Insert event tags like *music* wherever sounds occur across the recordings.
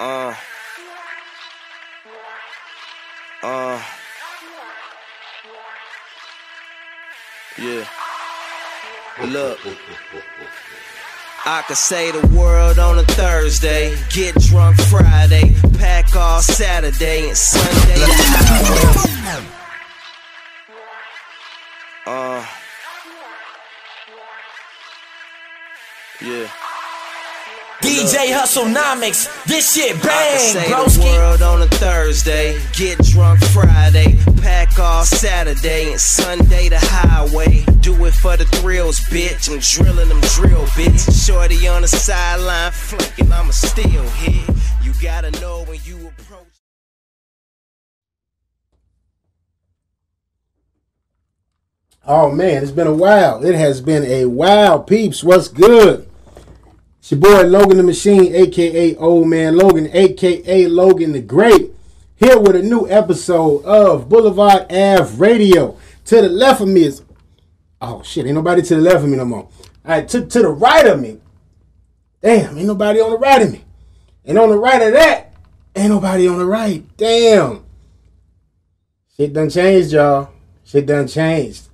Uh. Uh. Yeah. Look. I could say the world on a Thursday, get drunk Friday, pack all Saturday and Sunday. DJ Hustlenomics, this shit I could bang, say the world on a Thursday, get drunk Friday, pack all Saturday and Sunday the highway. Do it for the thrills, bitch. I'm drilling them drill bits. Shorty on the sideline, flanking, I'ma still hit. You gotta know when you approach. Oh man, it's been a while. It has been a while, peeps. What's good? It's your boy Logan the Machine, aka Old Man Logan, aka Logan the Great, here with a new episode of Boulevard Ave Radio. To the left of me is oh shit, ain't nobody to the left of me no more. All right, to to the right of me, damn, ain't nobody on the right of me, and on the right of that, ain't nobody on the right. Damn, shit done changed, y'all. Shit done changed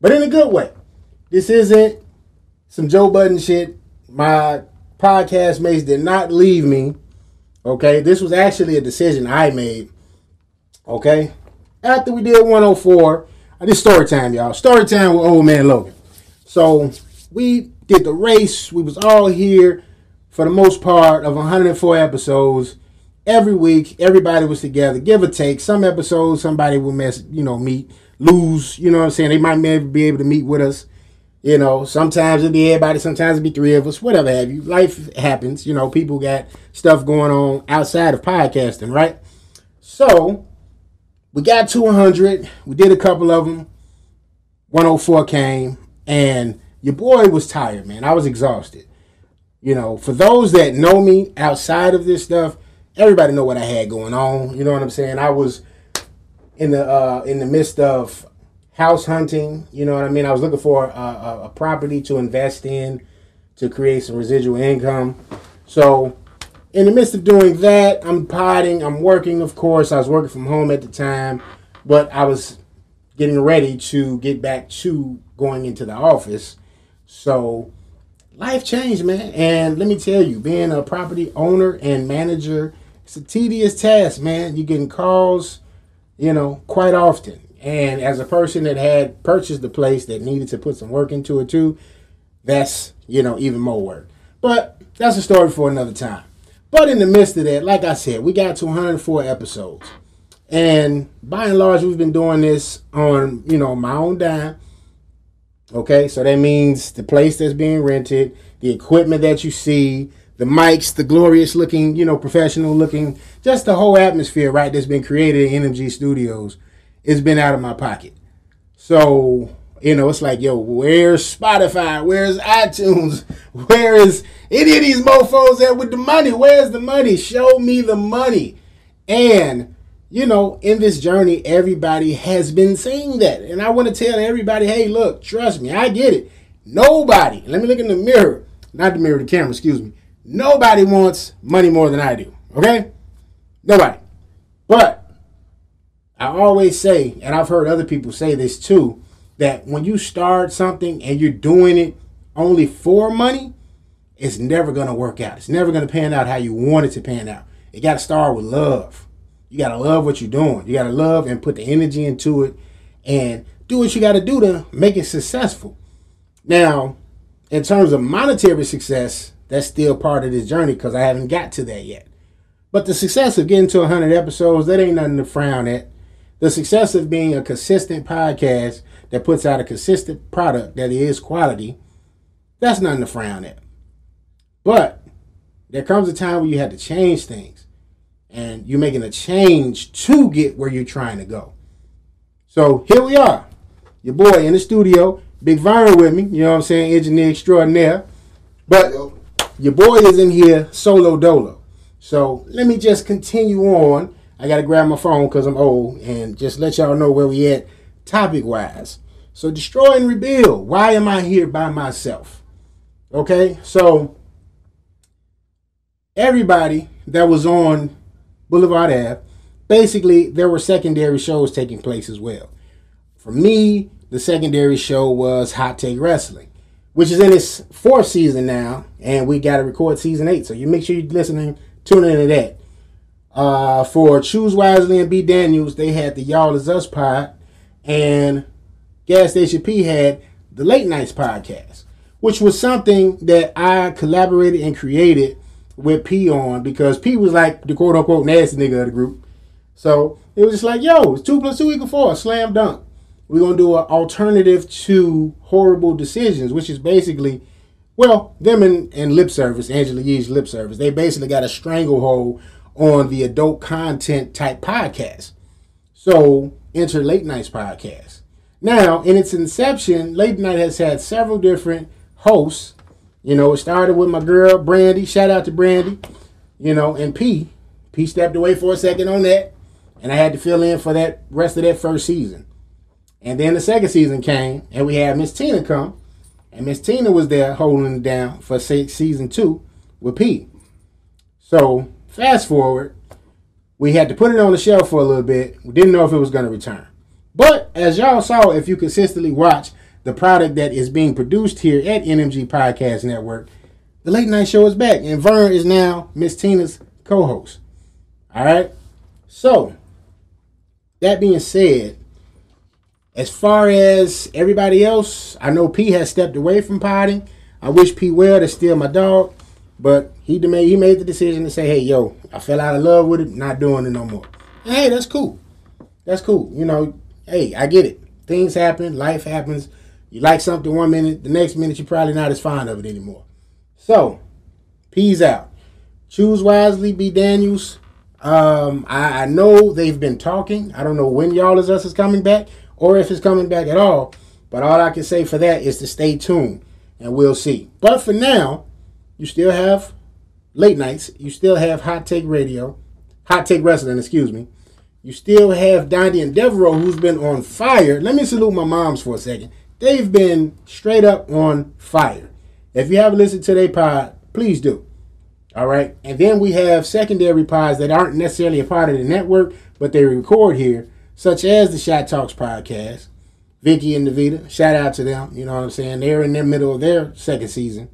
but in a good way. This isn't some Joe Budden shit. My podcast mates did not leave me. Okay, this was actually a decision I made. Okay, after we did 104, uh, I did story time, y'all. Story time with old man Logan. So we did the race. We was all here for the most part of 104 episodes. Every week, everybody was together, give or take. Some episodes, somebody will mess, you know, meet, lose. You know what I'm saying? They might never be able to meet with us. You know, sometimes it'll be everybody, sometimes it'll be three of us, whatever have you. Life happens. You know, people got stuff going on outside of podcasting, right? So we got to 100. We did a couple of them. 104 came, and your boy was tired, man. I was exhausted. You know, for those that know me outside of this stuff, everybody know what I had going on. You know what I'm saying? I was in the uh, in the midst of house hunting. You know what I mean? I was looking for a, a, a property to invest in to create some residual income. So, in the midst of doing that, I'm potting. I'm working, of course. I was working from home at the time, but I was getting ready to get back to going into the office. So, life changed, man. And let me tell you, being a property owner and manager, it's a tedious task, man. You're getting calls you know, quite often. And as a person that had purchased the place that needed to put some work into it too, that's, you know, even more work. But that's a story for another time. But in the midst of that, like I said, we got to 104 episodes. And by and large, we've been doing this on, you know, my own dime. Okay, so that means the place that's being rented, the equipment that you see, the mics, the glorious looking, you know, professional looking, just the whole atmosphere, right, that's been created in MG Studios, it's been out of my pocket. So, you know, it's like, yo, where's Spotify? Where's iTunes? *laughs* Where is any of these mofos at with the money? Where's the money? Show me the money. And, you know, in this journey, everybody has been saying that. And I want to tell everybody, hey, look, trust me, I get it. Nobody, let me look in the mirror, not the mirror, the camera, excuse me. Nobody wants money more than I do. Okay? Nobody. But I always say, and I've heard other people say this too, that when you start something and you're doing it only for money, it's never going to work out. It's never going to pan out how you want it to pan out. It got to start with love. You got to love what you're doing. You got to love and put the energy into it and do what you got to do to make it successful. Now, in terms of monetary success, that's still part of this journey because I haven't got to that yet. But the success of getting to 100 episodes, that ain't nothing to frown at. The success of being a consistent podcast that puts out a consistent product that is quality, that's nothing to frown at. But there comes a time where you have to change things. And you're making a change to get where you're trying to go. So here we are. Your boy in the studio, Big Viral with me, you know what I'm saying, engineer extraordinaire. But your boy is in here solo dolo. So let me just continue on. I got to grab my phone because I'm old and just let y'all know where we at topic wise. So destroy and rebuild. Why am I here by myself? Okay, so everybody that was on Boulevard Ave, basically there were secondary shows taking place as well. For me, the secondary show was Hot Take Wrestling, which is in its fourth season now, and we got to record season eight. So you make sure you're listening, tune into that. Uh, for Choose Wisely and B Daniels, they had the Y'all Is Us pod, and Gas Station P had the Late Nights podcast, which was something that I collaborated and created with P on because P was like the quote unquote nasty nigga of the group. So it was just like, yo, it's two plus two equal four, slam dunk. We're gonna do an alternative to horrible decisions, which is basically, well, them and, and lip service, Angela Yee's lip service. They basically got a stranglehold on the adult content type podcast. So enter Late Nights podcast. Now, in its inception, Late Night has had several different hosts. You know, it started with my girl Brandy. Shout out to Brandy. You know, and P. P stepped away for a second on that, and I had to fill in for that rest of that first season. And then the second season came, and we had Miss Tina come, and Miss Tina was there holding it down for season two with P. So fast forward, we had to put it on the shelf for a little bit. We didn't know if it was going to return. But as y'all saw, if you consistently watch the product that is being produced here at NMG Podcast Network, the late night show is back, and Vern is now Miss Tina's co-host. All right. So that being said, as far as everybody else, I know P has stepped away from potting. I wish P well. That's still my dog, but he made he made the decision to say, "Hey, yo, I fell out of love with it. Not doing it no more." And hey, that's cool. That's cool. You know, hey, I get it. Things happen. Life happens. You like something one minute, the next minute you're probably not as fond of it anymore. So, P's out. Choose wisely. B Daniels. Um, I, I know they've been talking. I don't know when y'all is us is coming back or if it's coming back at all. But all I can say for that is to stay tuned and we'll see. But for now, you still have late nights. You still have Hot Take Radio, Hot Take Wrestling, excuse me. You still have Donnie and Devereaux, who's been on fire. Let me salute my moms for a second. They've been straight up on fire. If you haven't listened to their pod, please do. All right. And then we have secondary pods that aren't necessarily a part of the network, but they record here, such as the Shot Talks podcast. Vicky and Davita, shout out to them. You know what I'm saying? They're in the middle of their second season.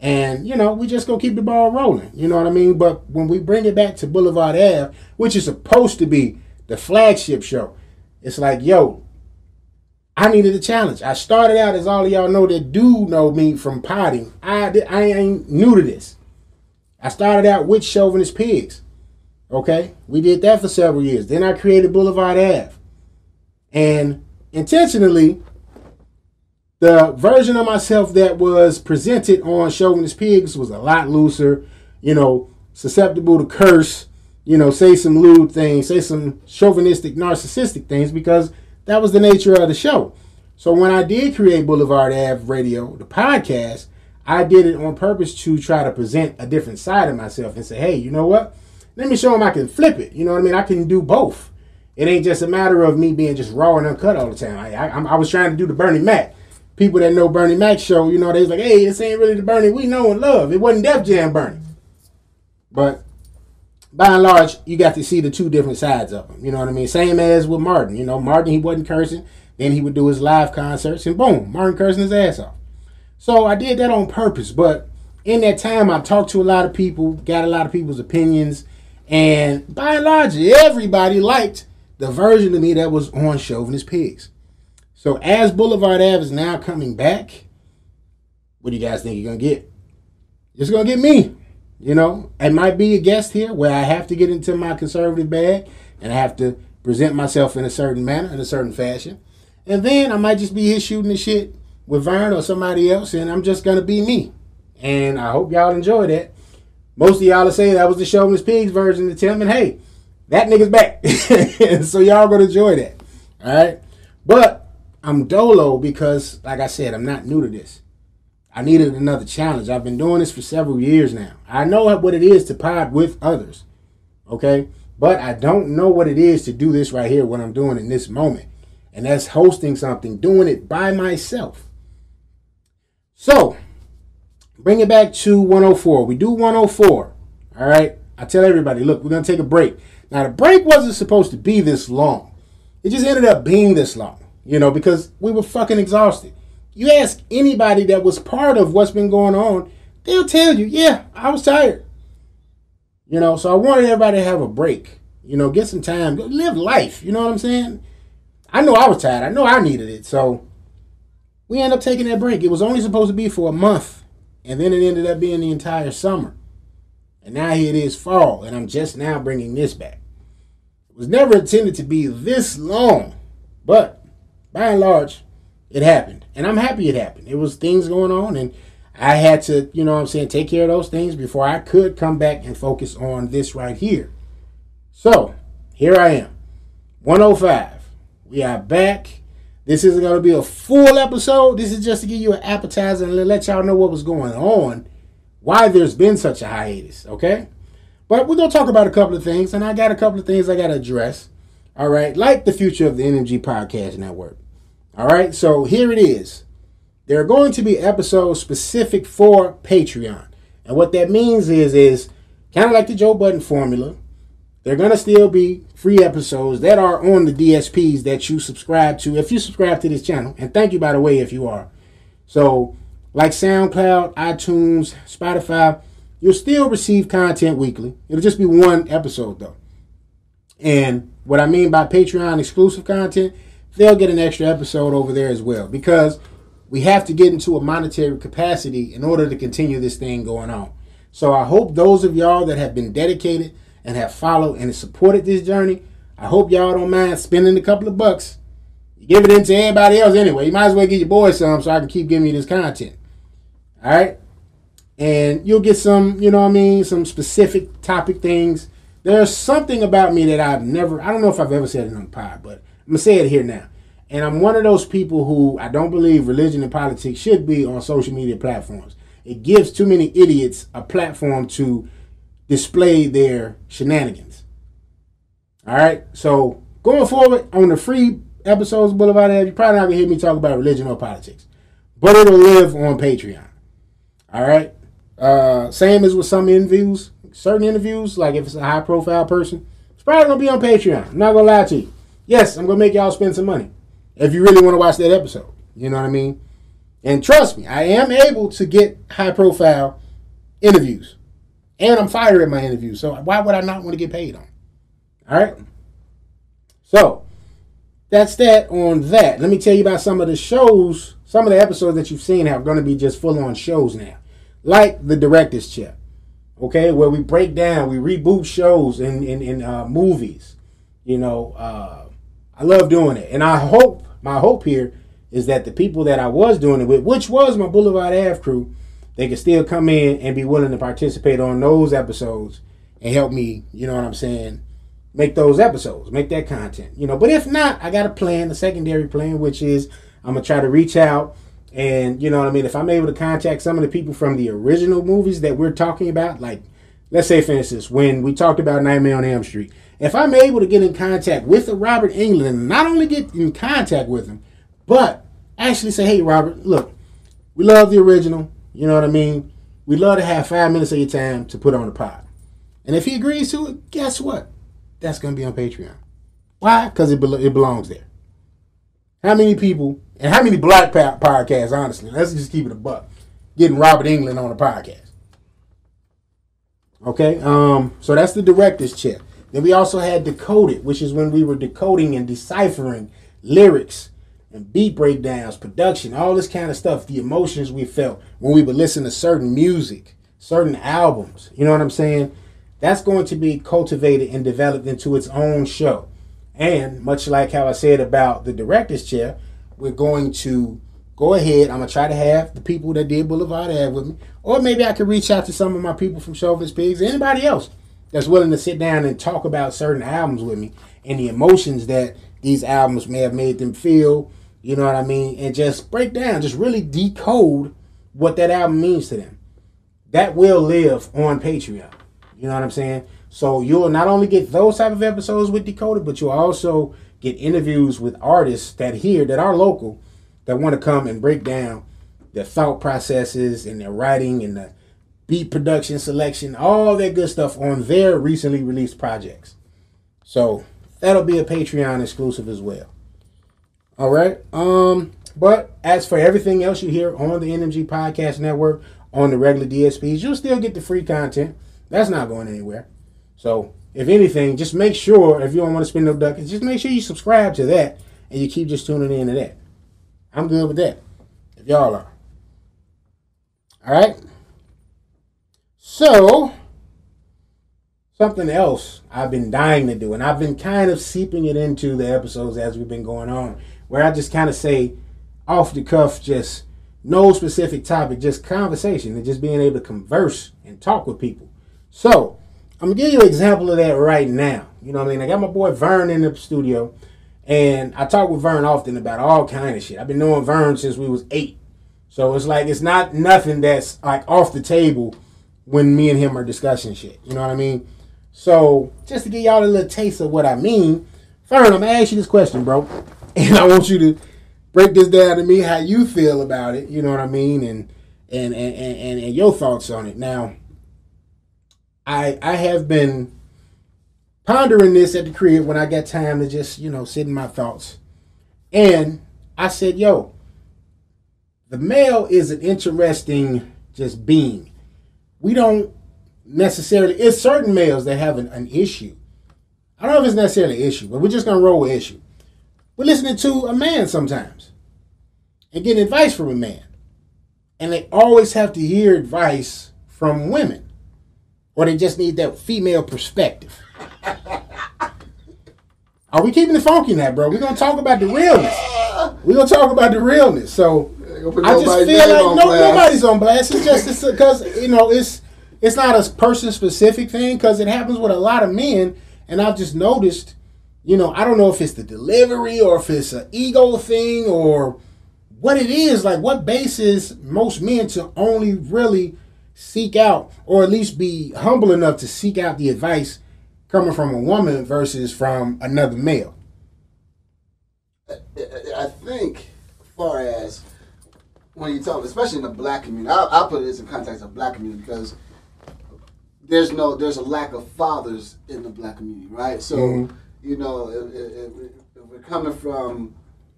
And, you know, we just gonna keep the ball rolling. You know what I mean? But when we bring it back to Boulevard Ave, which is supposed to be the flagship show, it's like, yo, I needed a challenge. I started out, as all of y'all know that do know me from potting. I, I ain't new to this. I started out with Chauvinist Pigs. Okay? We did that for several years. Then I created Boulevard Ave. And intentionally, the version of myself that was presented on Chauvinist Pigs was a lot looser, you know, susceptible to curse, you know, say some lewd things, say some chauvinistic, narcissistic things, because that was the nature of the show. So when I did create Boulevard Ave Radio, the podcast, I did it on purpose to try to present a different side of myself and say, hey, you know what? Let me show them I can flip it. You know what I mean? I can do both. It ain't just a matter of me being just raw and uncut all the time. I, I, I was trying to do the Bernie Mac. People that know Bernie Mac show, you know, they was like, hey, this ain't really the Bernie we know and love. It wasn't Def Jam Bernie. But by and large, you got to see the two different sides of him. You know what I mean? Same as with Martin. You know, Martin, he wasn't cursing. Then he would do his live concerts, and boom, Martin cursing his ass off. So I did that on purpose. But in that time, I talked to a lot of people, got a lot of people's opinions, and by and large, everybody liked the version of me that was on Chauvinist Pigs. So as Boulevard Ave is now coming back, what do you guys think you're gonna get? You're gonna get me. You know, I might be a guest here where I have to get into my conservative bag and I have to present myself in a certain manner, in a certain fashion. And then I might just be here shooting the shit with Vern or somebody else, and I'm just gonna be me. And I hope y'all enjoy that. Most of y'all are saying that was the Chauvinist Pigs version to tell me, hey, that nigga's back. *laughs* so y'all gonna enjoy that. Alright? But I'm dolo because, like I said, I'm not new to this. I needed another challenge. I've been doing this for several years now. I know what it is to pod with others. Okay? But I don't know what it is to do this right here, what I'm doing in this moment. And that's hosting something, doing it by myself. So, bring it back to 104. We do 104. All right. I tell everybody, look, we're gonna take a break. Now the break wasn't supposed to be this long. It just ended up being this long, you know, because we were fucking exhausted. You ask anybody that was part of what's been going on, they'll tell you, yeah, I was tired. You know, so I wanted everybody to have a break. You know, get some time, live life. You know what I'm saying? I know I was tired. I know I needed it. So we ended up taking that break. It was only supposed to be for a month, and then it ended up being the entire summer. And now here it is fall, and I'm just now bringing this back. It was never intended to be this long, but by and large, it happened. And I'm happy it happened. It was things going on, and I had to, you know what I'm saying, take care of those things before I could come back and focus on this right here. So, here I am. 105. We are back. This isn't going to be a full episode. This is just to give you an appetizer and let y'all know what was going on, why there's been such a hiatus, okay? But we're going to talk about a couple of things, and I got a couple of things I got to address, all right? Like the future of the NMG Podcast Network. All right, so here it is. There are going to be episodes specific for Patreon. And what that means is, is kind of like the Joe Budden formula. They're going to still be free episodes that are on the DSPs that you subscribe to if you subscribe to this channel. And thank you, by the way, if you are. So, like SoundCloud, iTunes, Spotify, you'll still receive content weekly. It'll just be one episode, though. And what I mean by Patreon exclusive content, they'll get an extra episode over there as well because we have to get into a monetary capacity in order to continue this thing going on. So I hope those of y'all that have been dedicated and have followed and supported this journey, I hope y'all don't mind spending a couple of bucks. You give it into everybody else anyway. You might as well get your boys some so I can keep giving you this content. All right? And you'll get some, you know what I mean, some specific topic things. There's something about me that I've never, I don't know if I've ever said it on the pod, but I'm going to say it here now. And I'm one of those people who I don't believe religion and politics should be on social media platforms. It gives too many idiots a platform to display their shenanigans. All right. So going forward on the free episodes of Boulevard Ave, you're probably not gonna hear me talk about religion or politics, but it'll live on Patreon. All right. Uh, same as with some interviews, certain interviews, like if it's a high profile person, it's probably gonna be on Patreon. I'm not gonna lie to you. Yes, I'm gonna make y'all spend some money if you really want to watch that episode. You know what I mean? And trust me, I am able to get high profile interviews. And I'm fired my interviews. So why would I not want to get paid on? All right. So that's that on that. Let me tell you about some of the shows, some of the episodes that you've seen are going to be just full on shows now. Like the director's chair. Okay, where we break down, we reboot shows in in, in uh, movies. You know, uh, I love doing it, and I hope my hope here is that the people that I was doing it with, which was my Boulevard Ave crew, they can still come in and be willing to participate on those episodes and help me, you know what I'm saying, make those episodes, make that content. You know, but if not, I got a plan, a secondary plan, which is I'm gonna try to reach out and you know what I mean, if I'm able to contact some of the people from the original movies that we're talking about, like let's say for instance, when we talked about Nightmare on Elm Street, if I'm able to get in contact with the Robert Englund, and not only get in contact with him, but actually say, hey, Robert, look, we love the original. You know what I mean? We'd love to have five minutes of your time to put on the pod. And if he agrees to it, guess what? That's to be on Patreon. Why? Because it, be- it belongs there. How many people, and how many black po- podcasts, honestly, let's just keep it a buck, getting Robert Englund on a podcast? Okay, um, so that's the director's chair. Then we also had Decoded, which is when we were decoding and deciphering lyrics and beat breakdowns, production, all this kind of stuff, the emotions we felt when we would listen to certain music, certain albums. You know what I'm saying? That's going to be cultivated and developed into its own show. And much like how I said about the director's chair, we're going to go ahead. I'm gonna try to have the people that did Boulevard Ave with me, or maybe I could reach out to some of my people from Chauvinist Pigs, anybody else that's willing to sit down and talk about certain albums with me and the emotions that these albums may have made them feel, you know what I mean? And just break down, just really decode what that album means to them. That will live on Patreon. You know what I'm saying? So you'll not only get those type of episodes with Decoded, but you'll also get interviews with artists that here that are local that want to come and break down their thought processes and their writing and the beat production, selection, all that good stuff on their recently released projects. So that'll be a Patreon exclusive as well. All right. Um, but as for everything else you hear on the NMG Podcast Network, on the regular DSPs, you'll still get the free content. That's not going anywhere. So if anything, just make sure if you don't want to spend no ducats, just make sure you subscribe to that and you keep just tuning in to that. I'm good with that. If y'all are. All right. So, something else I've been dying to do, and I've been kind of seeping it into the episodes as we've been going on, where I just kind of say off the cuff, just no specific topic, just conversation and just being able to converse and talk with people. So, I'm gonna give you an example of that right now. You know what I mean? I got my boy Vern in the studio, and I talk with Vern often about all kind of shit. I've been knowing Vern since we was eight, so it's like it's not nothing that's like off the table when me and him are discussing shit. You know what I mean? So just to give y'all a little taste of what I mean, Vern, I'm gonna ask you this question, bro, *laughs* and I want you to break this down to me how you feel about it. You know what I mean? And and and and, and your thoughts on it now. I I have been pondering this at the crib when I got time to just, you know, sit in my thoughts. And I said, yo, the male is an interesting just being. We don't necessarily it's certain males that have an, an issue. I don't know if it's necessarily an issue, but we're just gonna roll with issue. We're listening to a man sometimes and getting advice from a man. And they always have to hear advice from women or they just need that female perspective. Are we keeping the funky now, bro? We're gonna talk about the realness. We're gonna talk about the realness. So I just feel like no, nobody's on blast. It's just because you know it's it's not a person specific thing because it happens with a lot of men, and I've just noticed. You know, I don't know if it's the delivery or if it's an ego thing or what it is. Like, what basis most men to only really seek out, or at least be humble enough to seek out the advice coming from a woman versus from another male? I think, far as when you talk, especially in the black community, I'll, I'll put this in context of black community because there's no, there's a lack of fathers in the black community, right? So, mm-hmm. you know, if, if, if, we're coming from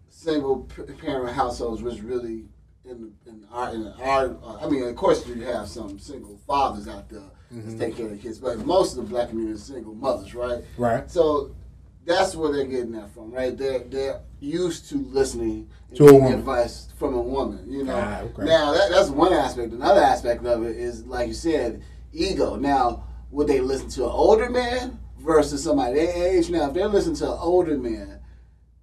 single parent households, which really in, in our in our uh, I mean, of course, you have some single fathers out there mm-hmm. take care of the kids, but most of the black community is single mothers, right? Right. So that's where they're getting that from, right? They're they're used to listening to advice from a woman, you know. Ah, okay. Now that, that's one aspect. Another aspect of it is, like you said, ego. Now, would they listen to an older man versus somebody their age? Now, if they're listening to an older man,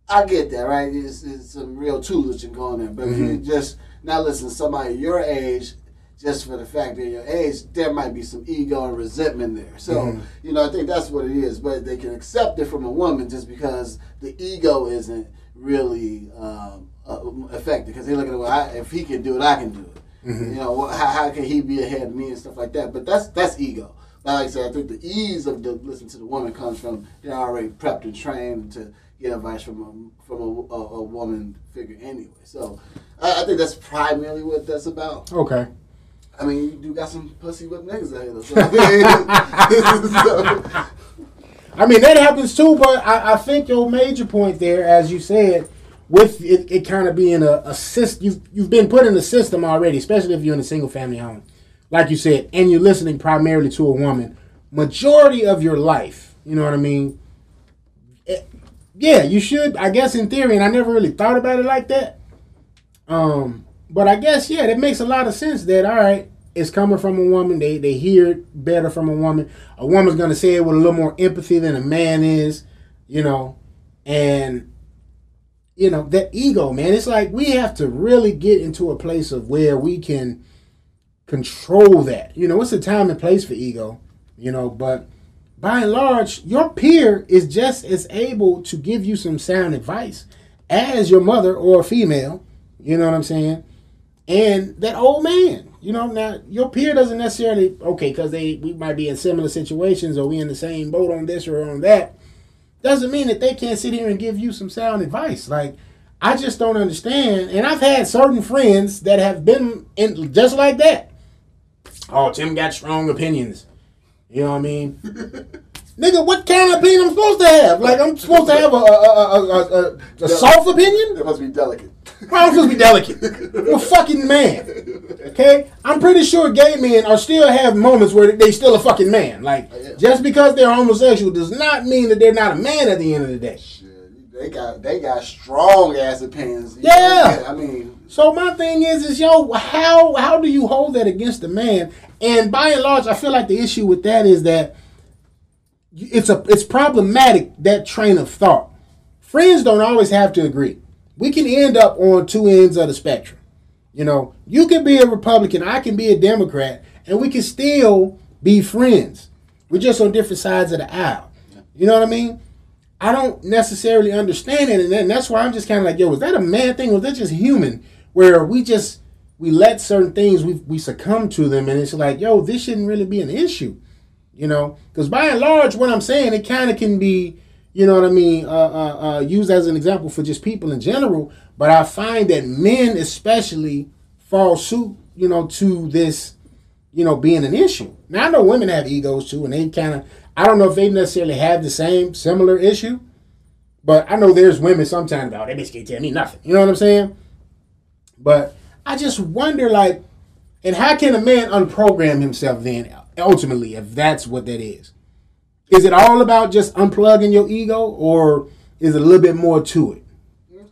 I get that, right? It's, it's some real tutelage going there. But mm-hmm. if you mm-hmm. just not listen to somebody your age just for the fact that your age, there might be some ego and resentment there. So, mm-hmm. you know, I think that's what it is. But they can accept it from a woman just because the ego isn't really um, uh, effective. Because they look at well, I, if he can do it, I can do it. Mm-hmm. You know, how, how can he be ahead of me and stuff like that? But that's that's ego. Like I said, I think the ease of the listening to the woman comes from they're already prepped and trained to get advice from a from a, a, a woman figure anyway. So I, I, think that's primarily what that's about. Okay. I mean, you do got some pussy with niggas out here. So. so. *laughs* I mean, that happens too, but I, I, think your major point there, as you said, with it, it kind of being a, a system, you've, you've been put in the system already, especially if you're in a single family home, like you said, and you're listening primarily to a woman. Majority of your life, you know what I mean? Yeah, you should, I guess, in theory, and I never really thought about it like that. Um, but I guess yeah, that makes a lot of sense. That all right, it's coming from a woman. They they hear it better from a woman. A woman's gonna say it with a little more empathy than a man is, you know, and you know that ego, man. It's like we have to really get into a place of where we can control that. You know, it's a time and place for ego, you know, but by and large, your peer is just as able to give you some sound advice as your mother or a female you know what I'm saying? And that old man, you know, now your peer doesn't necessarily okay because they we might be in similar situations or we in the same boat on this or on that. Doesn't mean that they can't sit here and give you some sound advice. Like I just don't understand. And I've had certain friends that have been in just like that. oh, Tim got strong opinions. You know what I mean? *laughs* Nigga, what kind of opinion I'm supposed to have? Like I'm supposed to have a a, a, a, a soft opinion? It must be delicate. Why I'm supposed to be delicate? I'm a *laughs* fucking man. Okay? I'm pretty sure gay men are still have moments where they still a fucking man. Like oh, just because they're homosexual does not mean that they're not a man at the end of the day. Shit, they got they got strong ass opinions. Yeah. I mean so my thing is, is yo, how how do you hold that against a man? And by and large, I feel like the issue with that is that it's a it's problematic that train of thought. Friends don't always have to agree. We can end up on two ends of the spectrum. You know, you can be a Republican, I can be a Democrat, and we can still be friends. We're just on different sides of the aisle. You know what I mean? I don't necessarily understand it, and that's why I'm just kind of like, yo, was that a man thing? Was that just human? where we just we let certain things we we succumb to them, and it's like, yo, this shouldn't really be an issue, you know? Because by and large, what I'm saying, it kind of can be, you know what I mean, uh, uh, uh, used as an example for just people in general. But I find that men, especially, fall suit, you know, to this, you know, being an issue. Now I know women have egos too, and they kind of, I don't know if they necessarily have the same similar issue, but I know there's women sometimes oh, that bitch can't tell me nothing. You know what I'm saying? But I just wonder, like, and how can a man unprogram himself then, ultimately, if that's what that is? Is it all about just unplugging your ego, or is a little bit more to it?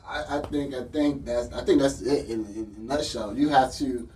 I, I think I think that's I think that's it in, in, a nutshell. You have to.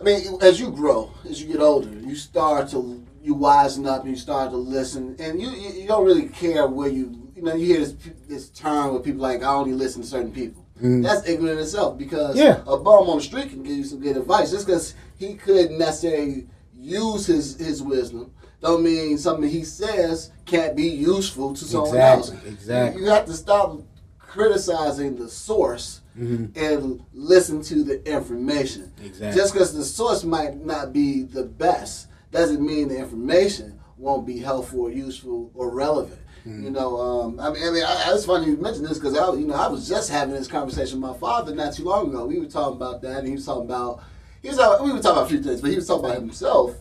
I mean, as you grow, as you get older, you start to you wisen up and you start to listen, and you you, you don't really care where you you know you hear this this term where people like I only listen to certain people. Mm. That's ignorant itself because yeah. a bum on the street can give you some good advice. Just because he couldn't necessarily use his, his wisdom, don't mean something he says can't be useful to someone exactly. else. Exactly. You, you have to stop criticizing the source mm-hmm. and listen to the information. Exactly. Just because the source might not be the best doesn't mean the information won't be helpful or useful or relevant. Mm-hmm. You know, um, I mean, I mean, I, it's funny you mentioned this because I, you know, I was just having this conversation with my father not too long ago. We were talking about that, and he was talking about, he was, talking, we were talking about a few things, but he was talking about himself,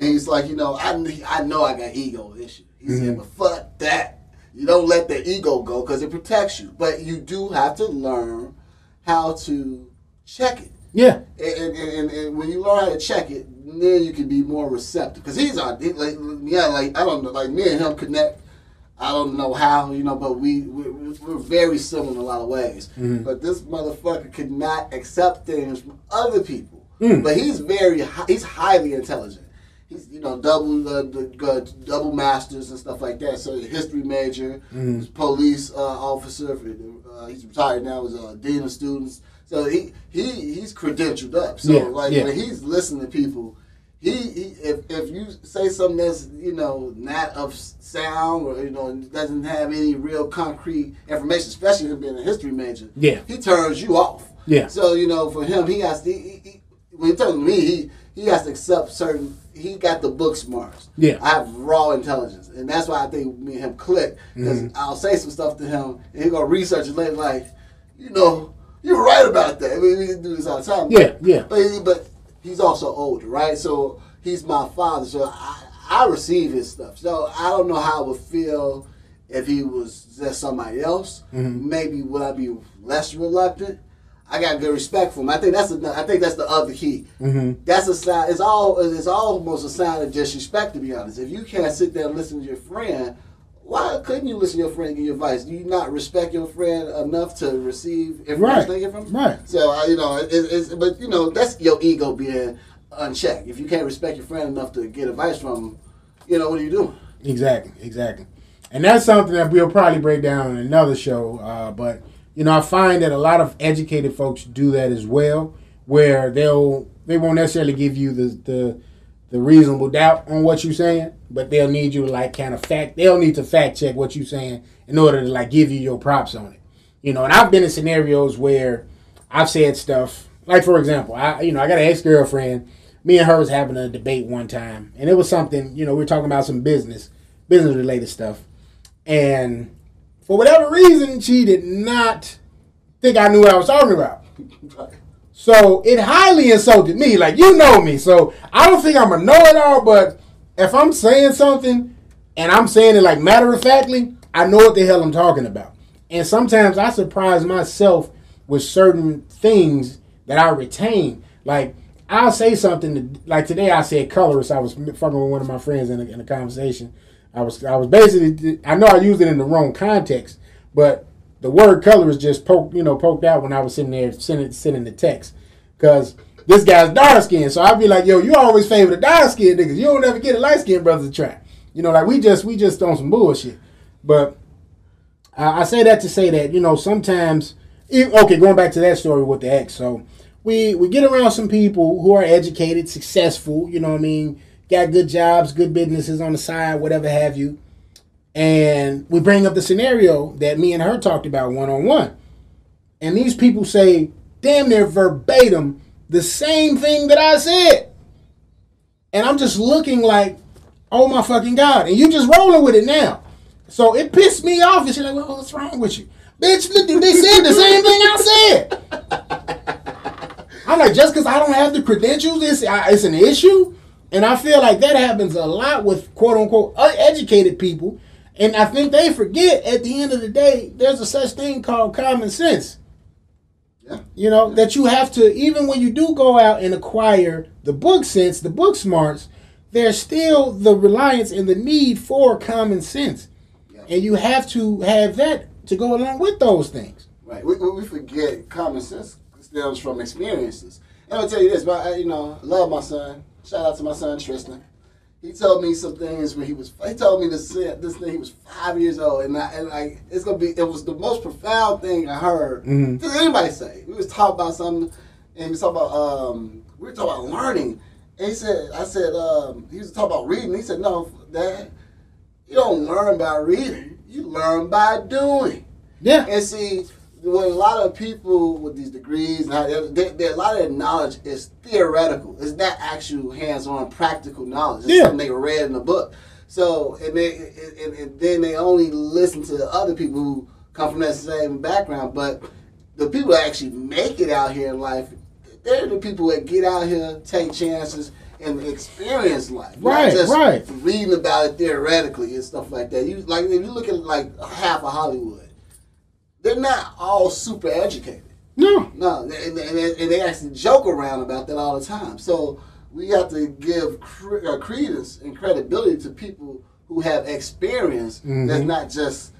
and he's like, you know, I, I know I got ego issues. He mm-hmm. said, but fuck that. You don't let the ego go because it protects you, but you do have to learn how to check it. Yeah. And, and, and, and, when you learn how to check it, then you can be more receptive. Because he's on, like, yeah, like, I don't know, like me and him connect I don't know how, you know, but we we're, we're very similar in a lot of ways. Mm-hmm. But this motherfucker could not accept things from other people. Mm. But he's very he's highly intelligent. He's you know double uh, the double masters and stuff like that. So history major, mm. police uh, officer. Uh, he's retired now as a dean of students. So he he he's credentialed up. So yeah, like yeah. when he's listening to people he, he if, if you say something that's you know not of sound or you know doesn't have any real concrete information, especially him being a history major, yeah, he turns you off. Yeah. So you know, for him, he has to. He, he, when he me, he he has to accept certain. He got the book smarts. Yeah. I have raw intelligence, and that's why I think me and him click. Because mm-hmm. I'll say some stuff to him, and he gonna research it later. Like, you know, you're right about that. I mean, we do this all the time. Yeah, yeah. But but he's also older, right? So he's my father, so I, I receive his stuff. So I don't know how I would feel if he was just somebody else. Mm-hmm. Maybe would I be less reluctant? I got good respect for him. I think that's the, I think that's the other key. Mm-hmm. That's a sign. It's all. It's almost a sign of disrespect, to be honest. If you can't sit there and listen to your friend, why couldn't you listen to your friend and give you advice? Do you not respect your friend enough to receive information right. from him? Right. So you know, it, it's, but you know, that's your ego being unchecked. If you can't respect your friend enough to get advice from him, you know, what are you doing? Exactly, exactly. And that's something that we'll probably break down in another show. Uh, but you know, I find that a lot of educated folks do that as well, where they'll they won't necessarily give you the the the reasonable doubt on what you're saying, but they'll need you to like kind of fact. They'll need to fact check what you're saying in order to like give you your props on it. You know, and I've been in scenarios where I've said stuff like, for example, I you know I got an ex girlfriend. Me and her was having a debate one time, and it was something you know we were talking about some business, business related stuff, and for whatever reason she did not think I knew what I was talking about. *laughs* So it highly insulted me. Like you know me, so I don't think I'm a know-it-all. But if I'm saying something and I'm saying it like matter of factly, I know what the hell I'm talking about. And sometimes I surprise myself with certain things that I retain. Like I'll say something like today. I said colorist. I was fucking with one of my friends in a, in a conversation. I was I was basically I know I used it in the wrong context, but the word color is just poked, you know, poked out when I was sitting there sending, sending the text. Because this guy's dark skinned. So I'd be like, yo, you always favor the dark skinned niggas. You don't ever get a light skinned brother to try. You know, like we just we just on some bullshit. But uh, I say that to say that, you know, sometimes okay, going back to that story with the ex. So we we get around some people who are educated, successful, you know what I mean, got good jobs, good businesses on the side, whatever have you and we bring up the scenario that me and her talked about one on one. And these people say, damn near verbatim, the same thing that I said. And I'm just looking like, oh my fucking God. And you just rolling with it now. So it pissed me off. And she's like, well, what's wrong with you? Bitch, they said the same thing I said. I'm like, just because I don't have the credentials, it's, it's an issue. And I feel like that happens a lot with quote unquote educated people and I think they forget at the end of the day, there's a such thing called common sense. Yeah. You know, that you have to, even when you do go out and acquire the book sense, the book smarts, there's still the reliance and the need for common sense. Yeah. And you have to have that to go along with those things. Right. We, we forget common sense stems from experiences. And I'll tell you this, but I, you know, I love my son. Shout out to my son Tristan he told me some things when he was. He told me this this thing. He was five years old, and I, and like it's gonna be. It was the most profound thing I heard. Mm-hmm. Did anybody say? We was talking about something, and we talking about um, we were talking about learning. And he said, I said, um, he was talking about reading. He said, no, Dad, you don't learn by reading. You learn by doing. Yeah. And see, when a lot of people with these degrees, they, they, a lot of their knowledge is theoretical. It's not actual hands-on practical knowledge. It's yeah. something they read in a book. So and, they, and, and then they only listen to other people who come from that same background. But the people that actually make it out here in life, they're the people that get out here, take chances, and experience life. Right, just right. Reading about it theoretically and stuff like that. You like if you look at like half of Hollywood they're not all super educated. No. No, and, and, and they actually joke around about that all the time. So we have to give cre- uh, credence and credibility to people who have experience mm-hmm. that's not just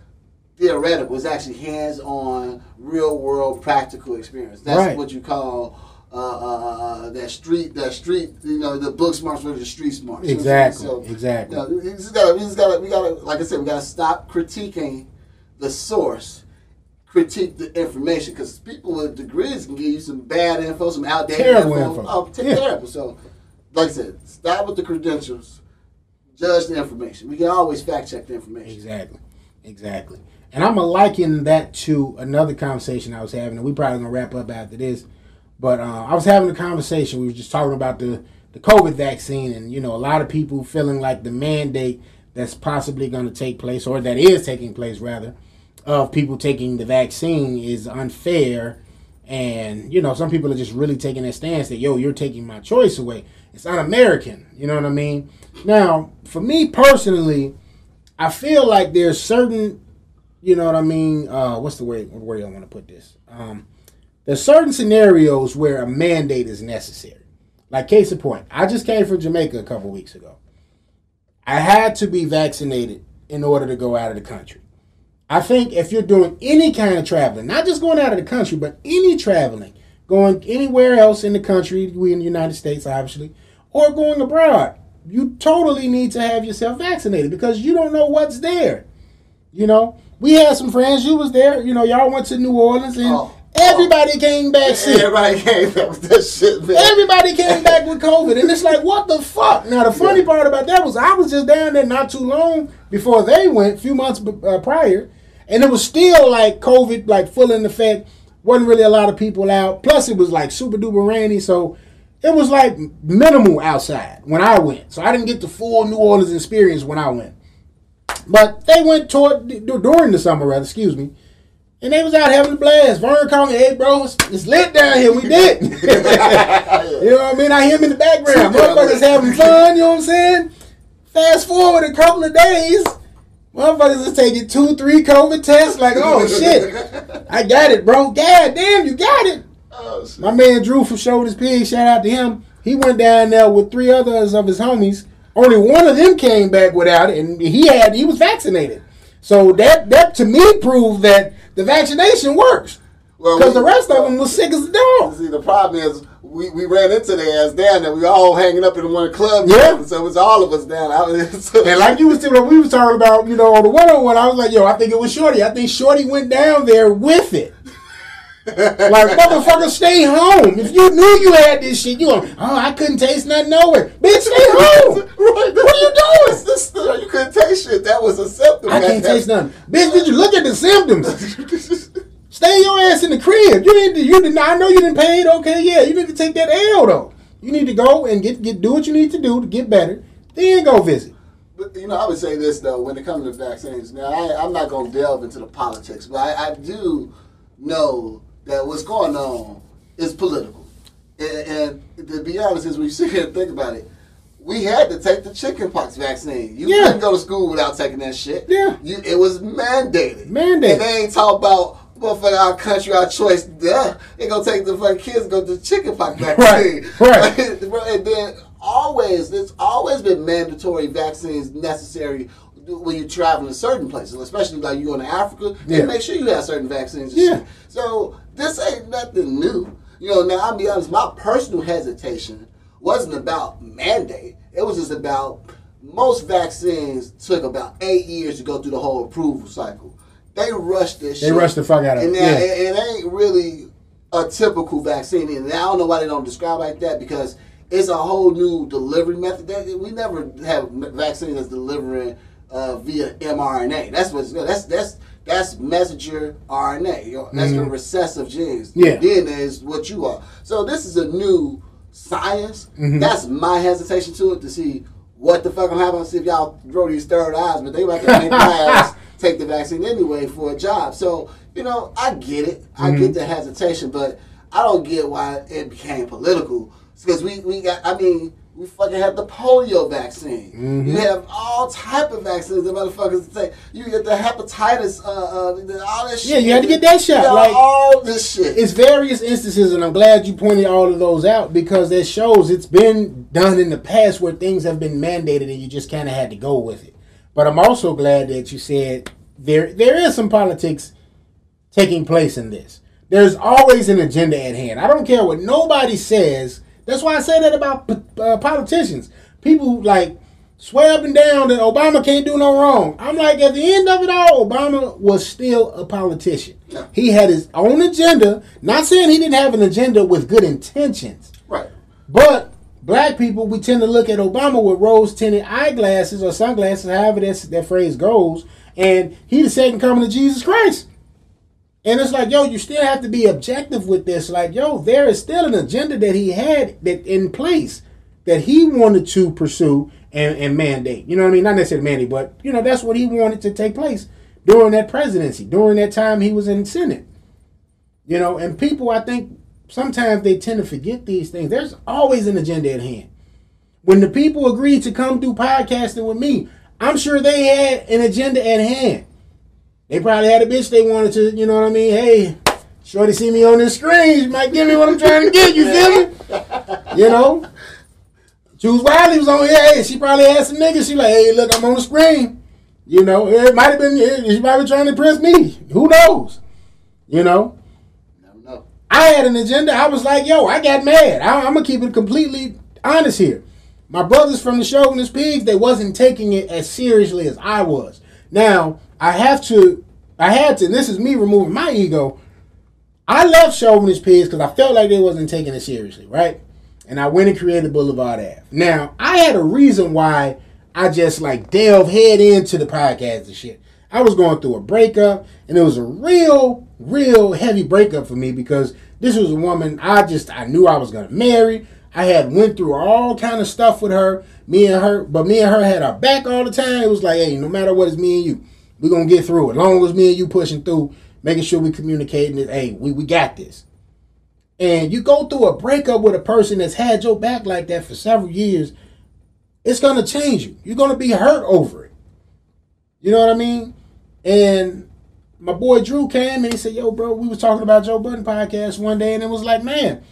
theoretical. It's actually hands-on, real-world, practical experience. That's right. what you call uh, uh, uh, that street, that street, you know, the book smarts versus the street smarts. Exactly. So, exactly. You know, we just gotta, we just gotta, we gotta, like I said, we gotta stop critiquing the source critique the information because people with degrees can give you some bad info, some outdated terrible info. info. Oh, yeah. terrible. So, like I said, start with the credentials, judge the information. We can always fact check the information. Exactly, exactly. And I'm gonna liken that to another conversation I was having, and we probably gonna wrap up after this. But uh, I was having a conversation. We were just talking about the the COVID vaccine, and you know, a lot of people feeling like the mandate that's possibly going to take place, or that is taking place rather, of people taking the vaccine is unfair. And, you know, some people are just really taking that stance that, yo, you're taking my choice away. It's un American. You know what I mean? Now, for me personally, I feel like there's certain, you know what I mean? Uh, what's the word, word I want to put this? Um, there's certain scenarios where a mandate is necessary. Like, case in point, I just came from Jamaica a couple weeks ago. I had to be vaccinated in order to go out of the country. I think if you're doing any kind of traveling, not just going out of the country, but any traveling, going anywhere else in the country, we in the United States, obviously, or going abroad, you totally need to have yourself vaccinated because you don't know what's there. You know, we had some friends. You was there. You know, y'all went to New Orleans and. Oh. Everybody oh. came back sick. Everybody came back with that shit, man. Everybody came back with *laughs* COVID. And it's like, what the fuck? Now, the funny yeah. part about that was I was just down there not too long before they went, a few months uh, prior and it was still like COVID, like full in effect. wasn't really a lot of people out. Plus, it was like super duper rainy, so it was like minimal outside when I went. So I didn't get the full New Orleans experience when I went. But they went toward during the summer, rather, excuse me. And they was out having a blast. Vern called me, hey, bro, it's, it's lit down here. We did. *laughs* you know what I mean? I hear him in the background. Motherfuckers having fun, you know what I'm saying? Fast forward a couple of days, motherfuckers is taking two, three COVID tests. Like, oh, *laughs* shit. I got it, bro. God damn, you got it. Oh, My man Drew from Chauvinist Pig, shout out to him. He went down there with three others of his homies. Only one of them came back without it, and he had he was vaccinated. So that that to me proved that the vaccination works. Because well, the rest of them was sick as a dog. See, the problem is we, we ran into their ass down there. We all hanging up in one club. Yeah. So it was all of us down. *laughs* and like you was still we was talking about, you know, on the one on one, I was like, yo, I think it was Shorty. I think Shorty went down there with it. *laughs* like motherfucker, stay home. If you knew you had this shit, you oh, I couldn't taste nothing nowhere. Bitch, stay *laughs* home. right, what are you doing? This, you couldn't taste shit. That was a symptom. I can't taste nothing. Bitch, did you look at the symptoms? Stay your ass in the crib. You to, you did not I know you didn't pay it. Okay, yeah, you need to take that L though. You need to go and get get do what you need to do to get better. Then go visit. But you know, I would say this though, when it comes to vaccines. Now, I, am not going to delve into the politics, but I, I do know that what's going on is political. And, and to be honest, as we sit here and think about it, we had to take the chickenpox vaccine. You yeah. couldn't go to school without taking that shit. Yeah. You, it was mandated. Mandated. And they ain't talk about motherfucker our country, our choice. Duh. They gonna take the fucking kids go to the chickenpox vaccine. *laughs* Right. right. *laughs* and then always, there's always been mandatory vaccines necessary when you travel in certain places, especially like you going to Africa, yeah. make sure you have certain vaccines. yeah. Shit. So this ain't nothing new. You know, now I'll be honest, my personal hesitation wasn't about mandate. It was just about most vaccines took about eight years to go through the whole approval cycle. They rushed this they shit. rushed the fuck out of it. And yeah. it, it ain't really a typical vaccine. And I don't know why they don't describe like that because it's a whole new delivery method. That we never have vaccines that's delivering uh, via mRNA. That's what's that's that's that's messenger RNA. That's mm-hmm. the recessive genes. Yeah. DNA is what you are. So this is a new science. Mm-hmm. That's my hesitation to it to see what the fuck will happen. See if y'all grow these third eyes, but they might make my ass take the vaccine anyway for a job. So you know, I get it. I mm-hmm. get the hesitation, but I don't get why it became political. Because we we got. I mean we fucking have the polio vaccine. Mm-hmm. You have all type of vaccines the motherfuckers take. You get the hepatitis, uh, uh, all that shit. Yeah, you had to get that shot. like all this shit. It's various instances, and I'm glad you pointed all of those out because that shows it's been done in the past where things have been mandated and you just kind of had to go with it. But I'm also glad that you said there there is some politics taking place in this. There's always an agenda at hand. I don't care what nobody says that's why I say that about uh, politicians. People like swear up and down that Obama can't do no wrong. I'm like, at the end of it all, Obama was still a politician. Yeah. He had his own agenda. Not saying he didn't have an agenda with good intentions. Right. But black people, we tend to look at Obama with rose tinted eyeglasses or sunglasses, however that, that phrase goes, and he the second coming of Jesus Christ. And it's like, yo, you still have to be objective with this. Like, yo, there is still an agenda that he had that in place that he wanted to pursue and, and mandate. You know what I mean? Not necessarily mandate, but you know, that's what he wanted to take place during that presidency, during that time he was in Senate. You know, and people I think sometimes they tend to forget these things. There's always an agenda at hand. When the people agreed to come do podcasting with me, I'm sure they had an agenda at hand. They probably had a bitch they wanted to, you know what I mean? Hey, Shorty see me on the screen. She might give me what I'm trying to get. You *laughs* feel me? You know? Jules Wiley was on here. Hey, she probably had some niggas. She like, hey, look, I'm on the screen. You know, it might have been, she might be trying to impress me. Who knows? You know? I had an agenda. I was like, yo, I got mad. I, I'm going to keep it completely honest here. My brothers from the Chauvinist Pigs, they wasn't taking it as seriously as I was. Now, I have to, I had to, this is me removing my ego. I left Chauvinist Pigs because I felt like they wasn't taking it seriously, right? And I went and created Boulevard Ave. Now, I had a reason why I just like delve head into the podcast and shit. I was going through a breakup, and it was a real, real heavy breakup for me because this was a woman I just I knew I was gonna marry. I had went through all kind of stuff with her, me and her, but me and her had our back all the time. It was like, hey, no matter what, it's me and you. We're gonna get through it. As long as me and you pushing through, making sure we communicating that hey, we, we got this. And you go through a breakup with a person that's had your back like that for several years, it's gonna change you. You're gonna be hurt over it. You know what I mean? And my boy Drew came and he said, Yo, bro, we was talking about Joe Budden podcast one day, and it was like, man,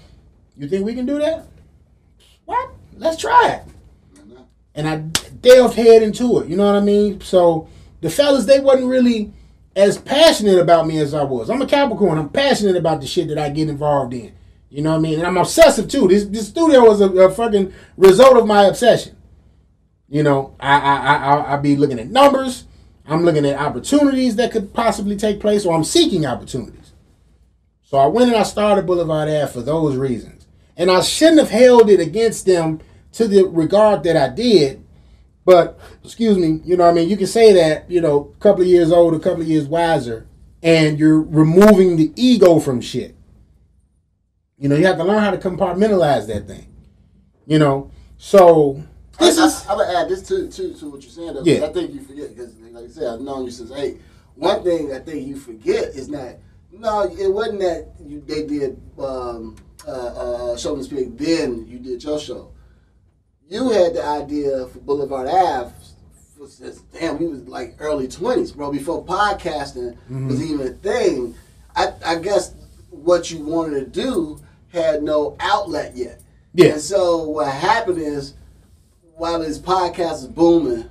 you think we can do that? What? Let's try it. Mm-hmm. And I delved head into it. You know what I mean? So the fellas, they wasn't really as passionate about me as I was. I'm a Capricorn. I'm passionate about the shit that I get involved in. You know what I mean? And I'm obsessive too. This this studio was a, a fucking result of my obsession. You know, I I I I be looking at numbers. I'm looking at opportunities that could possibly take place, or I'm seeking opportunities. So I went and I started Boulevard Ave for those reasons. And I shouldn't have held it against them to the regard that I did. But, excuse me, you know I mean? You can say that, you know, a couple of years old, a couple of years wiser, and you're removing the ego from shit. You know, you have to learn how to compartmentalize that thing. You know, so this I, is. I, am gonna add this to, to to what you're saying. Though, yeah. I think you forget because, like I said, I've known you since eight. One thing I think you forget is that no, it wasn't that you, they did um, uh, uh, Chauvinist Pigs. Then you did your show. You had the idea for Boulevard Ave. Since, damn, we was like early twenties, bro. Before podcasting mm-hmm. was even a thing. I, I guess what you wanted to do had no outlet yet. Yeah. And so what happened is while this podcast is booming,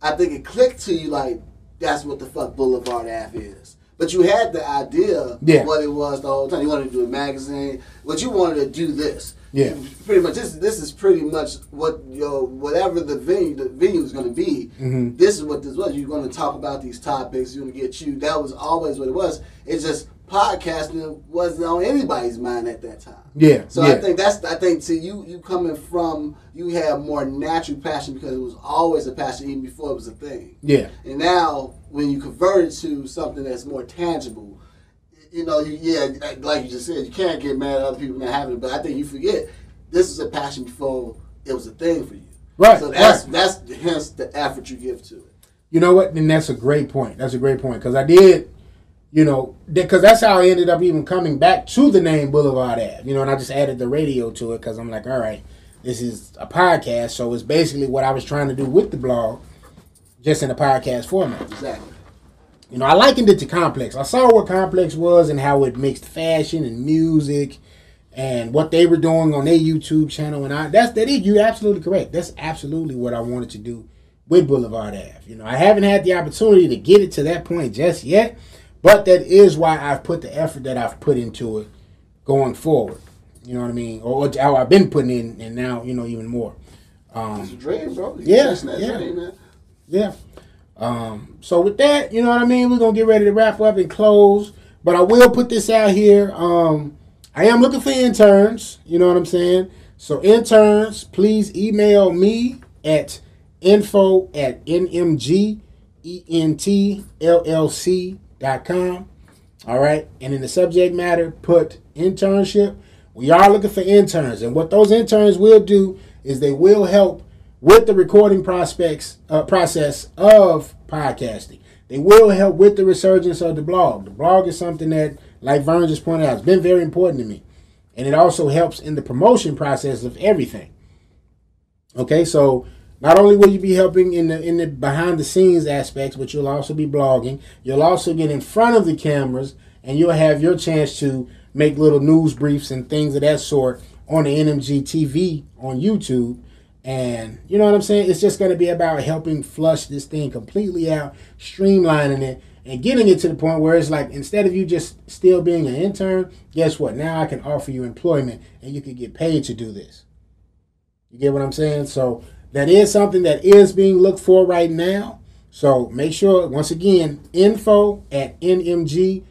I think it clicked to you like that's what the fuck Boulevard Ave is. But you had the idea yeah. of what it was the whole time. You wanted to do a magazine, but you wanted to do this. Yeah, pretty much. This this is pretty much what your whatever the venue the venue is going to be. Mm-hmm. This is what this was. You're going to talk about these topics. You're going to get you. That was always what it was. It's just podcasting wasn't on anybody's mind at that time. Yeah. So yeah. I think that's I think to you you coming from you have more natural passion because it was always a passion even before it was a thing. Yeah. And now when you convert it to something that's more tangible, you know, you, yeah, like you just said, you can't get mad at other people not having it. But I think you forget this is a passion before it was a thing for you. Right. So that's right. that's hence the effort you give to it. You know what? And that's a great point. That's a great point because I did you know, because that's how I ended up even coming back to the name Boulevard Ave. You know, and I just added the radio to it because I'm like, all right, this is a podcast, so it's basically what I was trying to do with the blog, just in a podcast format. Exactly. You know, I likened it to Complex. I saw what Complex was and how it mixed fashion and music and what they were doing on their YouTube channel. And I that's that is you're absolutely correct. That's absolutely what I wanted to do with Boulevard Ave. You know, I haven't had the opportunity to get it to that point just yet. But that is why I've put the effort that I've put into it going forward. You know what I mean? Or how I've been putting in, and now you know even more. Um, it's a dream, bro. yeah, yeah, dream, yeah. Um, so with that, you know what I mean. We're gonna get ready to wrap up and close. But I will put this out here. Um, I am looking for interns. You know what I'm saying? So interns, please email me at info at nmgentllc com. All right. And in the subject matter, put internship. We are looking for interns. And what those interns will do is they will help with the recording prospects uh, process of podcasting. They will help with the resurgence of the blog. The blog is something that, like Vern just pointed out, has been very important to me. And it also helps in the promotion process of everything. Okay, so not only will you be helping in the in the behind the scenes aspects, but you'll also be blogging. You'll also get in front of the cameras, and you'll have your chance to make little news briefs and things of that sort on the NMG TV on YouTube. And you know what I'm saying? It's just going to be about helping flush this thing completely out, streamlining it, and getting it to the point where it's like instead of you just still being an intern, guess what? Now I can offer you employment and you can get paid to do this. You get what I'm saying? So that is something that is being looked for right now. So make sure, once again, info at nmgentllc.com.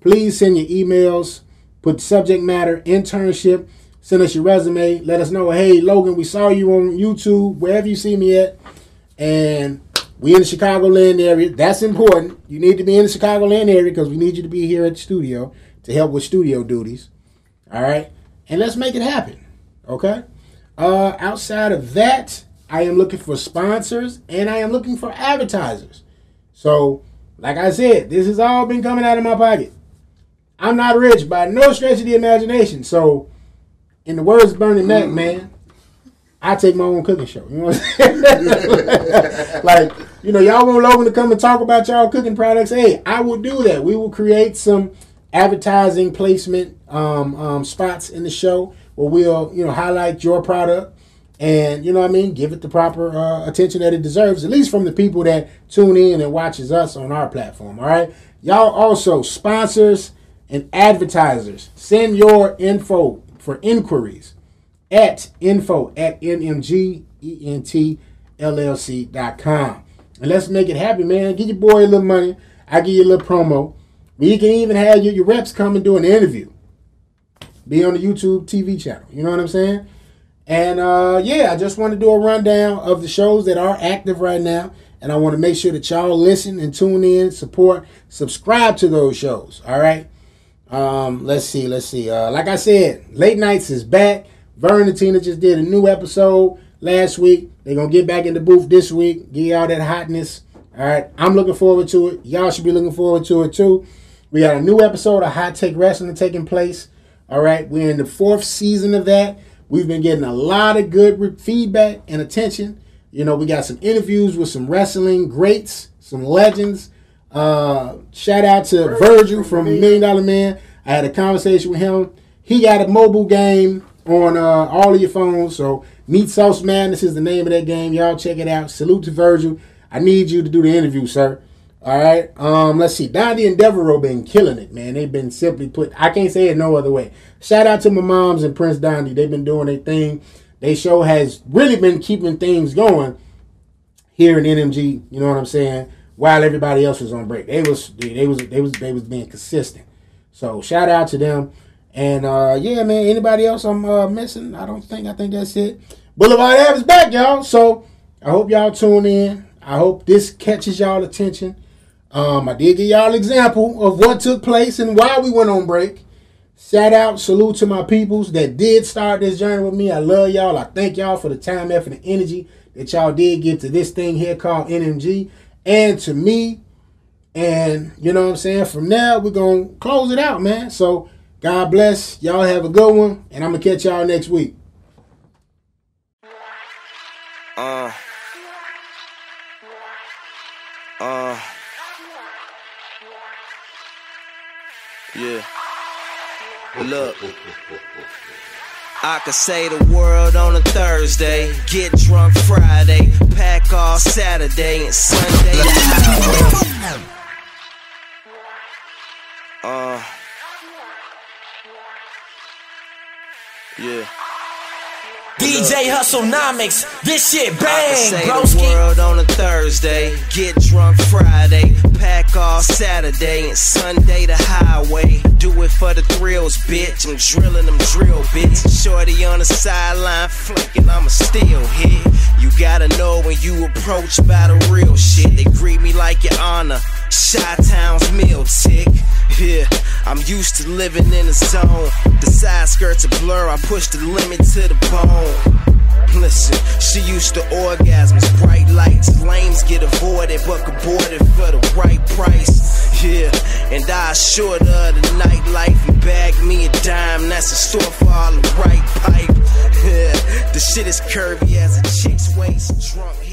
Please send your emails, put subject matter, internship, send us your resume. Let us know, hey, Logan, we saw you on YouTube, wherever you see me at. And we in the Chicagoland area. That's important. You need to be in the Chicagoland area because we need you to be here at the studio to help with studio duties. All right? And let's make it happen. Okay. Uh, outside of that, I am looking for sponsors and I am looking for advertisers. So, like I said, this has all been coming out of my pocket. I'm not rich by no stretch of the imagination. So, in the words of Bernie Mac, man, I take my own cooking show. You know what I'm *laughs* saying? like, you know, y'all want Logan to come and talk about y'all cooking products. Hey, I will do that. We will create some advertising placement um, um, spots in the show where we'll, you know, highlight your product and you know what I mean, give it the proper uh, attention that it deserves, at least from the people that tune in and watches us on our platform. All right, y'all also sponsors and advertisers. Send your info for inquiries at info at nmgentllc.com. And let's make it happen, man. Give your boy a little money. I give you a little promo. You can even have your, your reps come and do an interview. Be on the YouTube TV channel. You know what I'm saying? And uh, yeah, I just want to do a rundown of the shows that are active right now. And I want to make sure that y'all listen and tune in, support, subscribe to those shows. All right. Um, let's see, let's see. Uh, like I said, Late Nights is back. Vern and Tina just did a new episode last week. They're gonna get back in the booth this week, give y'all that hotness. All right, I'm looking forward to it. Y'all should be looking forward to it too. We got a new episode of Hot Take Wrestling taking place. All right, we're in the fourth season of that. We've been getting a lot of good feedback and attention. You know, we got some interviews with some wrestling greats, some legends. Uh, shout out to Virgil from Million Dollar Man. I had a conversation with him. He got a mobile game on uh, all of your phones. So Meat Sauce Madness is the name of that game. Y'all check it out. Salute to Virgil. I need you to do the interview, sir. All right. Um, let's see. Dondi and Devereaux been killing it, man. They've been simply put. I can't say it no other way. Shout out to my moms and Prince Dondi. They've been doing their thing. They show has really been keeping things going here in NMG. You know what I'm saying? while everybody else was on break. They was they was they was they was being consistent. So shout out to them. And uh, yeah, man. Anybody else I'm uh, missing? I don't think. I think that's it. Boulevard Ave is back, y'all. So I hope y'all tune in. I hope this catches y'all attention. Um, I did give y'all an example of what took place and why we went on break. Shout out, salute to my peoples that did start this journey with me. I love y'all. I thank y'all for the time, effort, and energy that y'all did give to this thing here called NMG and to me. And you know what I'm saying? From now, we're going to close it out, man. So God bless. Y'all have a good one. And I'm going to catch y'all next week. Uh. Uh. Yeah. Look. I could say the world on a Thursday, get drunk Friday, pack all Saturday and Sunday. Uh, yeah. DJ Hustlenomics, this shit bang, broski. the world on a Thursday, get drunk Friday, pack all Saturday and Sunday the highway. Do it for the thrills, bitch. I'm drilling them drill bitch. Shorty on the sideline flanking, I'ma still hit. You gotta know when you approach by the real shit. They greet me like your honor. Shot Town's meal tick. Yeah, I'm used to living in a zone. The side skirts a blur, I push the limit to the bone. Listen, she used to orgasms, bright lights. Lames get avoided, but aborted for the right price. Yeah, and I assured her the nightlife and bagged me a dime. That's a store for all the right pipe. Yeah, *laughs* the shit is curvy as a chick's waist, drunk.